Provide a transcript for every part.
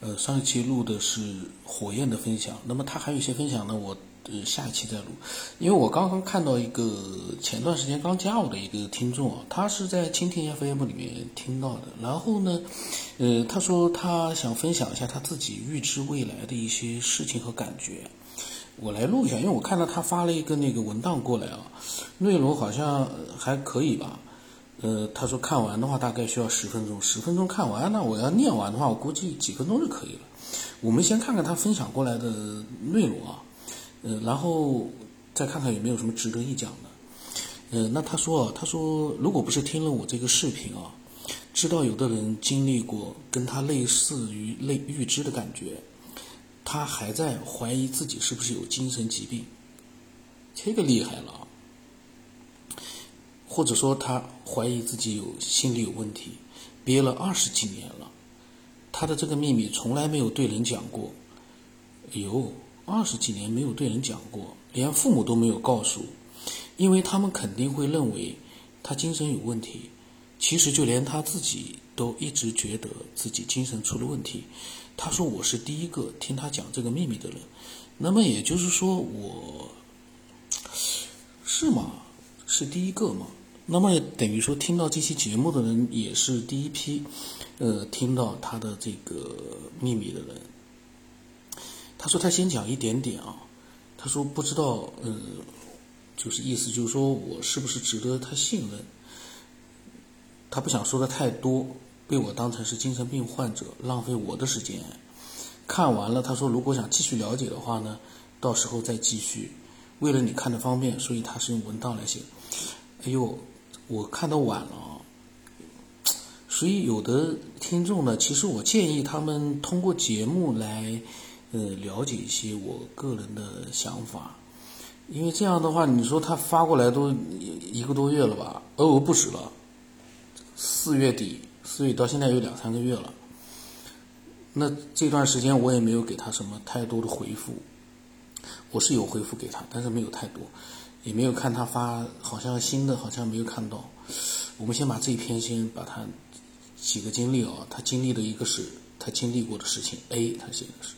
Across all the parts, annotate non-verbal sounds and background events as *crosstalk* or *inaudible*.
呃，上一期录的是火焰的分享，那么他还有一些分享呢，我呃下一期再录。因为我刚刚看到一个前段时间刚加我的一个听众啊，他是在蜻蜓 FM 里面听到的，然后呢，呃，他说他想分享一下他自己预知未来的一些事情和感觉，我来录一下，因为我看到他发了一个那个文档过来啊，内容好像还可以吧。呃，他说看完的话大概需要十分钟，十分钟看完，那我要念完的话，我估计几分钟就可以了。我们先看看他分享过来的内容啊，呃，然后再看看有没有什么值得一讲的。呃，那他说啊，他说如果不是听了我这个视频啊，知道有的人经历过跟他类似于类预知的感觉，他还在怀疑自己是不是有精神疾病，这个厉害了啊。或者说他怀疑自己有心理有问题，憋了二十几年了，他的这个秘密从来没有对人讲过。有二十几年没有对人讲过，连父母都没有告诉，因为他们肯定会认为他精神有问题。其实就连他自己都一直觉得自己精神出了问题。他说我是第一个听他讲这个秘密的人，那么也就是说我是吗？是第一个吗？那么等于说，听到这期节目的人也是第一批，呃，听到他的这个秘密的人。他说他先讲一点点啊，他说不知道，呃，就是意思就是说我是不是值得他信任？他不想说的太多，被我当成是精神病患者，浪费我的时间。看完了，他说如果想继续了解的话呢，到时候再继续。为了你看的方便，所以他是用文档来写。哎呦。我看到晚了，所以有的听众呢，其实我建议他们通过节目来，呃，了解一些我个人的想法，因为这样的话，你说他发过来都一个多月了吧？哦，不止了，四月底，四月到现在有两三个月了。那这段时间我也没有给他什么太多的回复，我是有回复给他，但是没有太多。也没有看他发，好像新的好像没有看到。我们先把这一篇先把他几个经历啊，他经历的一个是他经历过的事情。A 他写的是，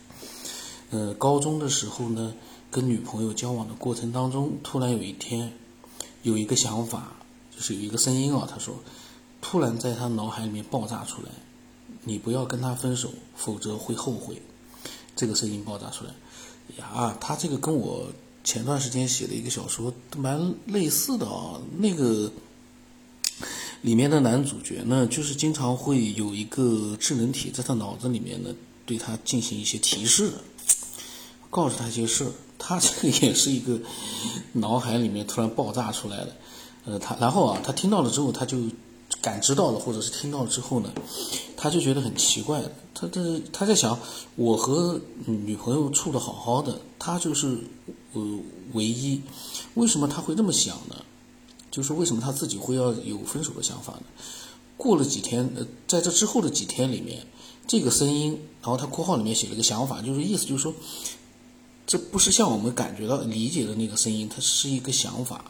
呃，高中的时候呢，跟女朋友交往的过程当中，突然有一天有一个想法，就是有一个声音啊，他说，突然在他脑海里面爆炸出来，你不要跟他分手，否则会后悔。这个声音爆炸出来，呀，他这个跟我。前段时间写的一个小说蛮类似的啊，那个里面的男主角呢，就是经常会有一个智能体在他脑子里面呢，对他进行一些提示，告诉他一些事。他这个也是一个脑海里面突然爆炸出来的，呃，他然后啊，他听到了之后，他就感知到了，或者是听到了之后呢，他就觉得很奇怪，他的他在想，我和女朋友处的好好的，他就是。呃，唯一，为什么他会这么想呢？就是为什么他自己会要有分手的想法呢？过了几天，呃，在这之后的几天里面，这个声音，然后他括号里面写了个想法，就是意思就是说，这不是像我们感觉到理解的那个声音，它是一个想法。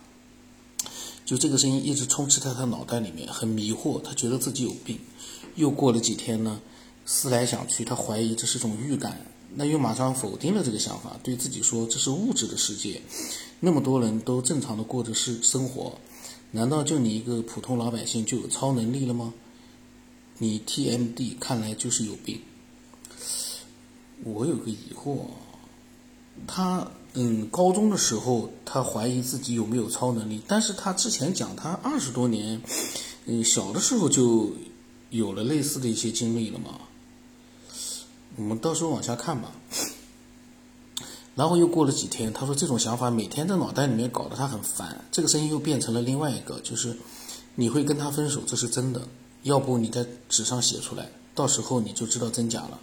就这个声音一直充斥在他脑袋里面，很迷惑，他觉得自己有病。又过了几天呢，思来想去，他怀疑这是种预感。那又马上否定了这个想法，对自己说这是物质的世界，那么多人都正常的过着是生活，难道就你一个普通老百姓就有超能力了吗？你 TMD 看来就是有病。我有个疑惑，他嗯，高中的时候他怀疑自己有没有超能力，但是他之前讲他二十多年，嗯，小的时候就有了类似的一些经历了嘛。我们到时候往下看吧。然后又过了几天，他说这种想法每天在脑袋里面搞得他很烦。这个声音又变成了另外一个，就是你会跟他分手，这是真的。要不你在纸上写出来，到时候你就知道真假了。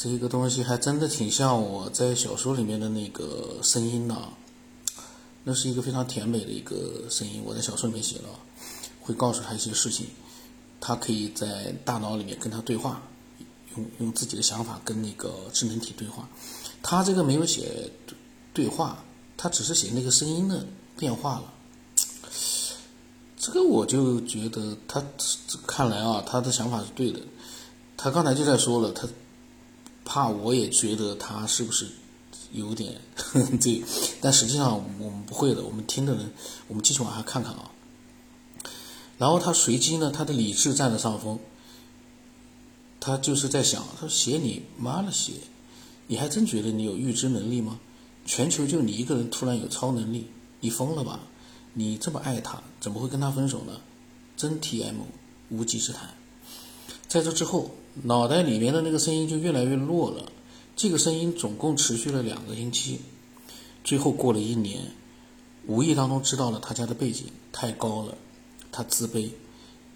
这个东西还真的挺像我在小说里面的那个声音呢。那是一个非常甜美的一个声音，我在小说里面写了，会告诉他一些事情，他可以在大脑里面跟他对话。用用自己的想法跟那个智能体对话，他这个没有写对话，他只是写那个声音的变化了。这个我就觉得他看来啊，他的想法是对的。他刚才就在说了，他怕我也觉得他是不是有点 *laughs* 这，但实际上我们不会的，我们听的人，我们继续往下看看啊。然后他随机呢，他的理智占了上风，他就是在想，他说写你妈了写，你还真觉得你有预知能力吗？全球就你一个人突然有超能力，你疯了吧？你这么爱他，怎么会跟他分手呢？真 T M，无稽之谈。在这之后，脑袋里面的那个声音就越来越弱了。这个声音总共持续了两个星期，最后过了一年，无意当中知道了他家的背景太高了。他自卑，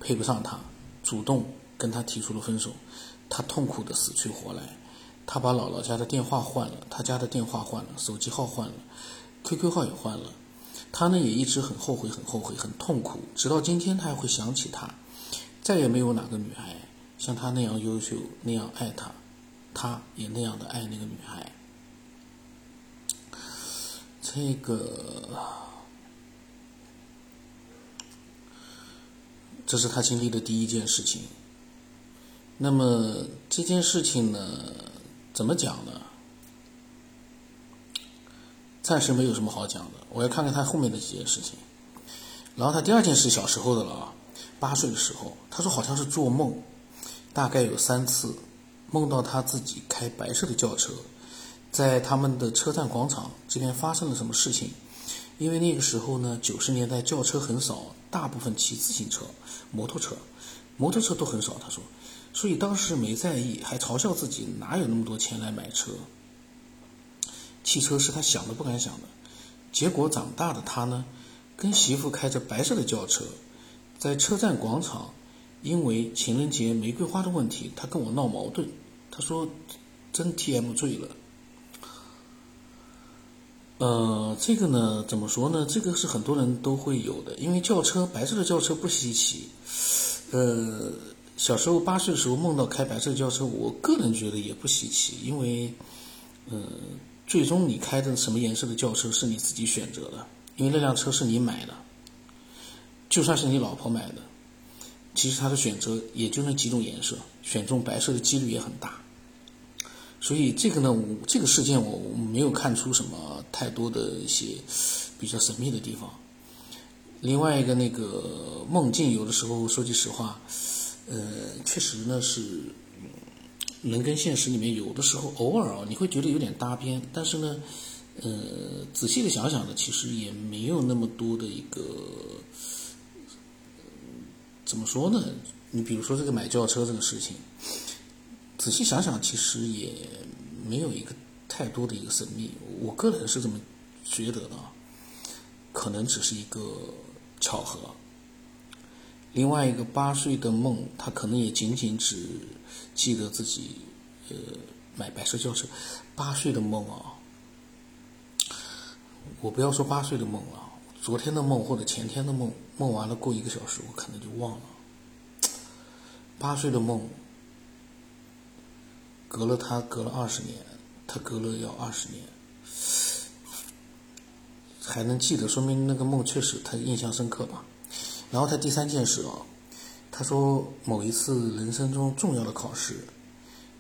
配不上他，主动跟他提出了分手。他痛苦的死去活来，他把姥姥家的电话换了，他家的电话换了，手机号换了，QQ 号也换了。他呢也一直很后悔，很后悔，很痛苦。直到今天，他还会想起他。再也没有哪个女孩像他那样优秀，那样爱他，他也那样的爱那个女孩。这个。这是他经历的第一件事情。那么这件事情呢，怎么讲呢？暂时没有什么好讲的。我要看看他后面的几件事情。然后他第二件事小时候的了啊，八岁的时候，他说好像是做梦，大概有三次，梦到他自己开白色的轿车，在他们的车站广场这边发生了什么事情。因为那个时候呢，九十年代轿车很少，大部分骑自行车、摩托车，摩托车都很少。他说，所以当时没在意，还嘲笑自己哪有那么多钱来买车。汽车是他想都不敢想的。结果长大的他呢，跟媳妇开着白色的轿车，在车站广场，因为情人节玫瑰花的问题，他跟我闹矛盾。他说，真 T M 醉了。呃，这个呢，怎么说呢？这个是很多人都会有的，因为轿车白色的轿车不稀奇。呃，小时候八岁的时候梦到开白色轿车，我个人觉得也不稀奇，因为，呃，最终你开的什么颜色的轿车是你自己选择的，因为那辆车是你买的，就算是你老婆买的，其实她的选择也就那几种颜色，选中白色的几率也很大。所以这个呢，我这个事件我没有看出什么太多的一些比较神秘的地方。另外一个那个梦境，有的时候说句实话，呃，确实呢是能跟现实里面有的时候偶尔啊，你会觉得有点搭边。但是呢，呃，仔细的想想呢，其实也没有那么多的一个怎么说呢？你比如说这个买轿车这个事情。仔细想想，其实也没有一个太多的一个神秘，我个人是这么觉得的，可能只是一个巧合。另外一个八岁的梦，他可能也仅仅只记得自己呃买白色轿车。八岁的梦啊，我不要说八岁的梦了，昨天的梦或者前天的梦，梦完了过一个小时，我可能就忘了。八岁的梦。隔了他隔了二十年，他隔了要二十年，还能记得，说明那个梦确实他印象深刻吧。然后他第三件事啊，他说某一次人生中重要的考试，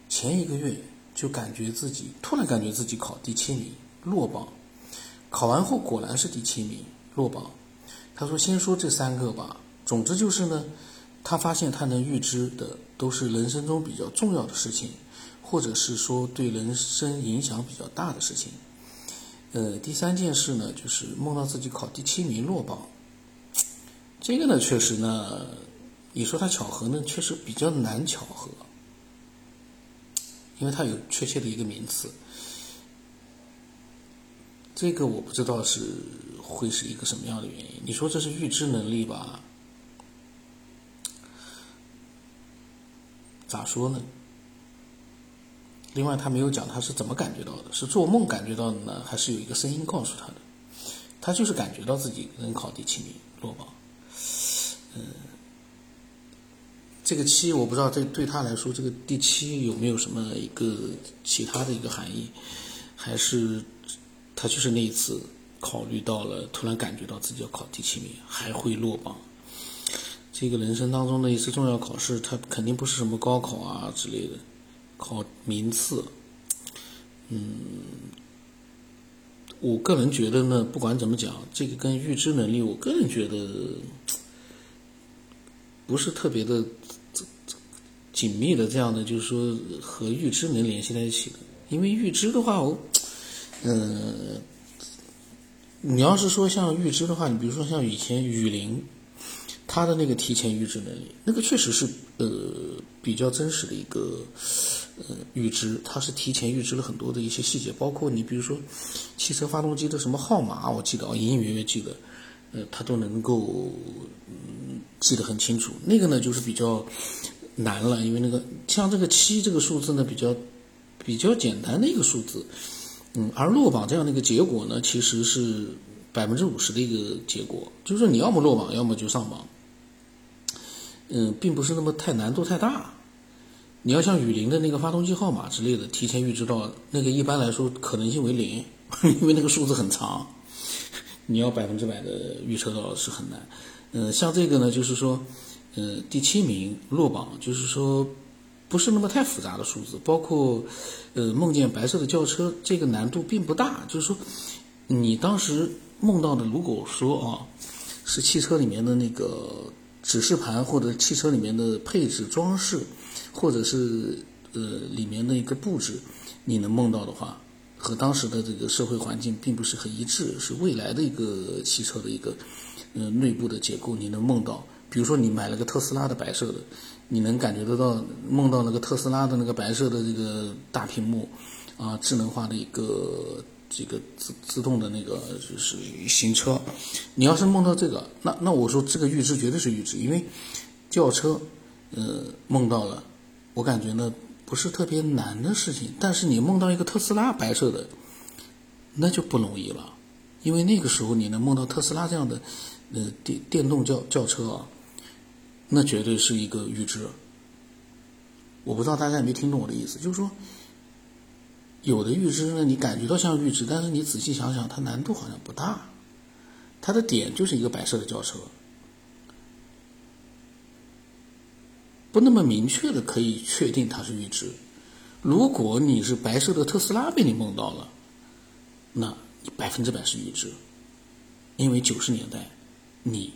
前一个月就感觉自己突然感觉自己考第七名落榜，考完后果然是第七名落榜。他说先说这三个吧，总之就是呢，他发现他能预知的都是人生中比较重要的事情。或者是说对人生影响比较大的事情，呃，第三件事呢，就是梦到自己考第七名落榜，这个呢，确实呢，你说它巧合呢，确实比较难巧合，因为它有确切的一个名词，这个我不知道是会是一个什么样的原因。你说这是预知能力吧？咋说呢？另外，他没有讲他是怎么感觉到的，是做梦感觉到的呢，还是有一个声音告诉他的？他就是感觉到自己能考第七名落榜。嗯，这个七我不知道对对他来说，这个第七有没有什么一个其他的一个含义？还是他就是那一次考虑到了，突然感觉到自己要考第七名还会落榜？这个人生当中的一次重要考试，它肯定不是什么高考啊之类的，考名次。嗯，我个人觉得呢，不管怎么讲，这个跟预知能力，我个人觉得不是特别的紧密的这样的，就是说和预知能联系在一起的。因为预知的话，我，嗯。你要是说像预知的话，你比如说像以前雨林，他的那个提前预知能力，那个确实是呃比较真实的一个呃预知，它是提前预知了很多的一些细节，包括你比如说汽车发动机的什么号码，我记得啊隐隐约约记得，呃，他都能够嗯记得很清楚。那个呢就是比较难了，因为那个像这个七这个数字呢比较比较简单的一个数字。嗯，而落榜这样的一个结果呢，其实是百分之五十的一个结果，就是说你要么落榜，要么就上榜。嗯，并不是那么太难度太大。你要像雨林的那个发动机号码之类的，提前预知到那个，一般来说可能性为零，*laughs* 因为那个数字很长，你要百分之百的预测到是很难。嗯，像这个呢，就是说，嗯，第七名落榜，就是说。不是那么太复杂的数字，包括，呃，梦见白色的轿车，这个难度并不大。就是说，你当时梦到的，如果说啊，是汽车里面的那个指示盘，或者汽车里面的配置装饰，或者是呃里面的一个布置，你能梦到的话，和当时的这个社会环境并不是很一致，是未来的一个汽车的一个呃内部的结构，你能梦到。比如说，你买了个特斯拉的白色的。你能感觉得到，梦到那个特斯拉的那个白色的这个大屏幕，啊，智能化的一个这个自自动的那个就是行车。你要是梦到这个，那那我说这个预知绝对是预知，因为轿车，呃，梦到了，我感觉呢不是特别难的事情。但是你梦到一个特斯拉白色的，那就不容易了，因为那个时候你能梦到特斯拉这样的，呃，电电动轿轿车啊。那绝对是一个预知。我不知道大家有没有听懂我的意思，就是说，有的预知呢，你感觉到像预知，但是你仔细想想，它难度好像不大。它的点就是一个白色的轿车，不那么明确的可以确定它是预知。如果你是白色的特斯拉被你梦到了，那你百分之百是预知，因为九十年代你。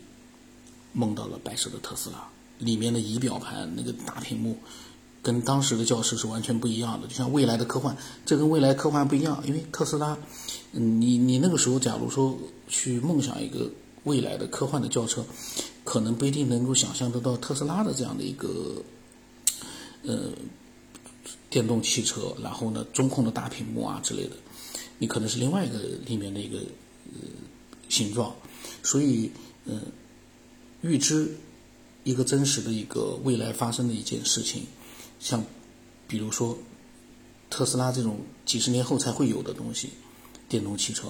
梦到了白色的特斯拉，里面的仪表盘那个大屏幕，跟当时的教室是完全不一样的。就像未来的科幻，这跟未来科幻不一样，因为特斯拉，嗯，你你那个时候假如说去梦想一个未来的科幻的轿车，可能不一定能够想象得到特斯拉的这样的一个，呃，电动汽车，然后呢中控的大屏幕啊之类的，你可能是另外一个里面的一个呃形状，所以嗯。预知一个真实的一个未来发生的一件事情，像比如说特斯拉这种几十年后才会有的东西，电动汽车，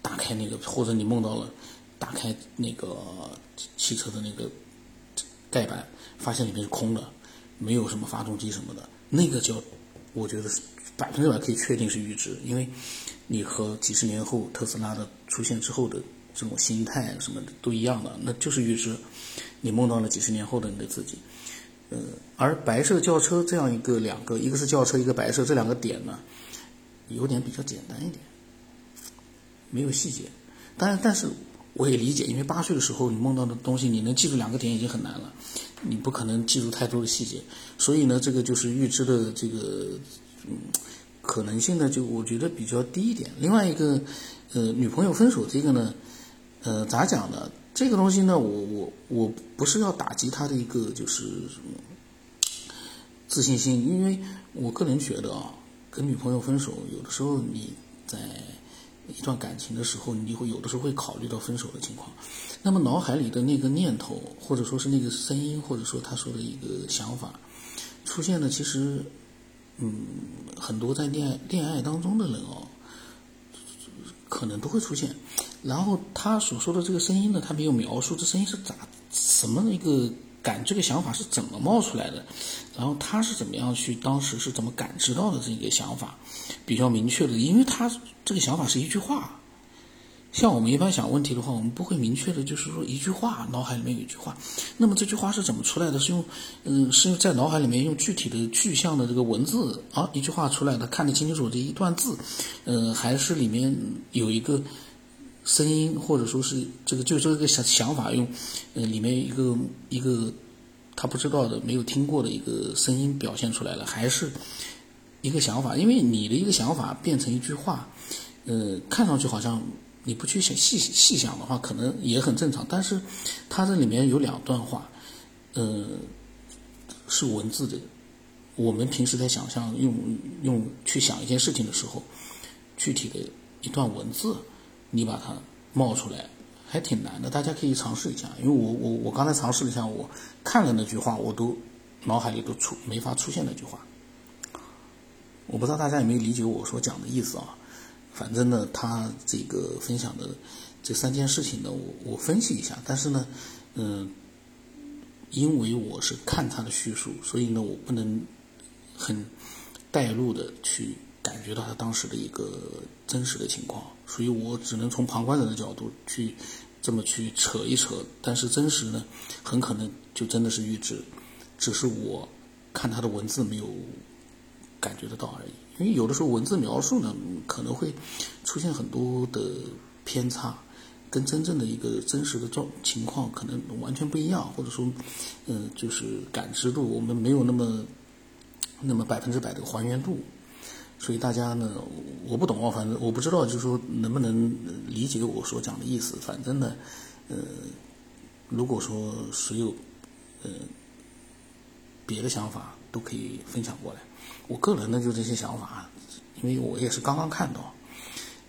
打开那个或者你梦到了打开那个汽车的那个盖板，发现里面是空的，没有什么发动机什么的，那个叫我觉得是百分之百可以确定是预知，因为你和几十年后特斯拉的出现之后的。这种心态什么的都一样的，那就是预知，你梦到了几十年后的你的自己。呃，而白色轿车这样一个两个，一个是轿车，一个白色，这两个点呢，有点比较简单一点，没有细节。当然，但是我也理解，因为八岁的时候你梦到的东西，你能记住两个点已经很难了，你不可能记住太多的细节。所以呢，这个就是预知的这个嗯可能性呢，就我觉得比较低一点。另外一个，呃，女朋友分手这个呢。呃，咋讲呢？这个东西呢，我我我不是要打击他的一个就是自信心，因为我个人觉得啊，跟女朋友分手，有的时候你在一段感情的时候，你会有的时候会考虑到分手的情况。那么脑海里的那个念头，或者说是那个声音，或者说他说的一个想法出现的，其实，嗯，很多在恋爱恋爱当中的人哦。可能都会出现，然后他所说的这个声音呢，他没有描述这声音是咋什么一个感，这个想法是怎么冒出来的，然后他是怎么样去当时是怎么感知到的这个想法，比较明确的，因为他这个想法是一句话，像我们一般想问题的话，我们不会明确的，就是说一句话，脑海里面有一句话。那么这句话是怎么出来的？是用，嗯，是在脑海里面用具体的具象的这个文字啊，一句话出来的，看得清清楚楚这一段字，嗯，还是里面有一个声音，或者说是这个就这个想想法用，呃，里面一个一个他不知道的、没有听过的一个声音表现出来了，还是一个想法？因为你的一个想法变成一句话，呃，看上去好像。你不去想细细想的话，可能也很正常。但是，它这里面有两段话，呃，是文字的。我们平时在想象用用去想一件事情的时候，具体的一段文字，你把它冒出来，还挺难的。大家可以尝试一下。因为我我我刚才尝试了一下，我看了那句话，我都脑海里都出没法出现那句话。我不知道大家有没有理解我所讲的意思啊？反正呢，他这个分享的这三件事情呢，我我分析一下。但是呢，嗯，因为我是看他的叙述，所以呢，我不能很带入的去感觉到他当时的一个真实的情况，所以我只能从旁观者的角度去这么去扯一扯。但是真实呢，很可能就真的是预知，只是我看他的文字没有感觉得到而已。因为有的时候文字描述呢，可能会出现很多的偏差，跟真正的一个真实的状情况可能完全不一样，或者说，嗯，就是感知度我们没有那么那么百分之百的还原度，所以大家呢，我不懂啊，反正我不知道，就是说能不能理解我所讲的意思。反正呢，呃，如果说谁有呃别的想法，都可以分享过来。我个人呢就这些想法，因为我也是刚刚看到，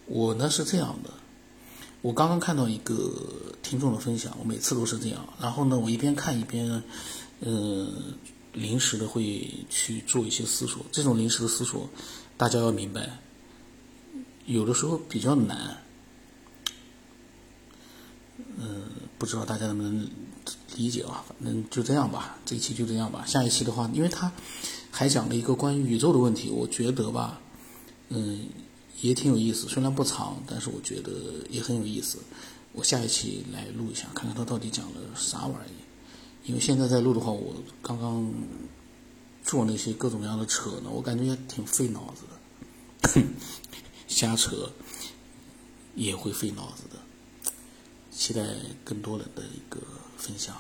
我呢是这样的，我刚刚看到一个听众的分享，我每次都是这样，然后呢我一边看一边，呃，临时的会去做一些思索，这种临时的思索，大家要明白，有的时候比较难，嗯，不知道大家能不能理解啊？反正就这样吧，这一期就这样吧，下一期的话，因为他。还讲了一个关于宇宙的问题，我觉得吧，嗯，也挺有意思。虽然不长，但是我觉得也很有意思。我下一期来录一下，看看他到底讲了啥玩意。因为现在在录的话，我刚刚做那些各种各样的扯呢，我感觉也挺费脑子的，*coughs* 瞎扯也会费脑子的。期待更多人的一个分享。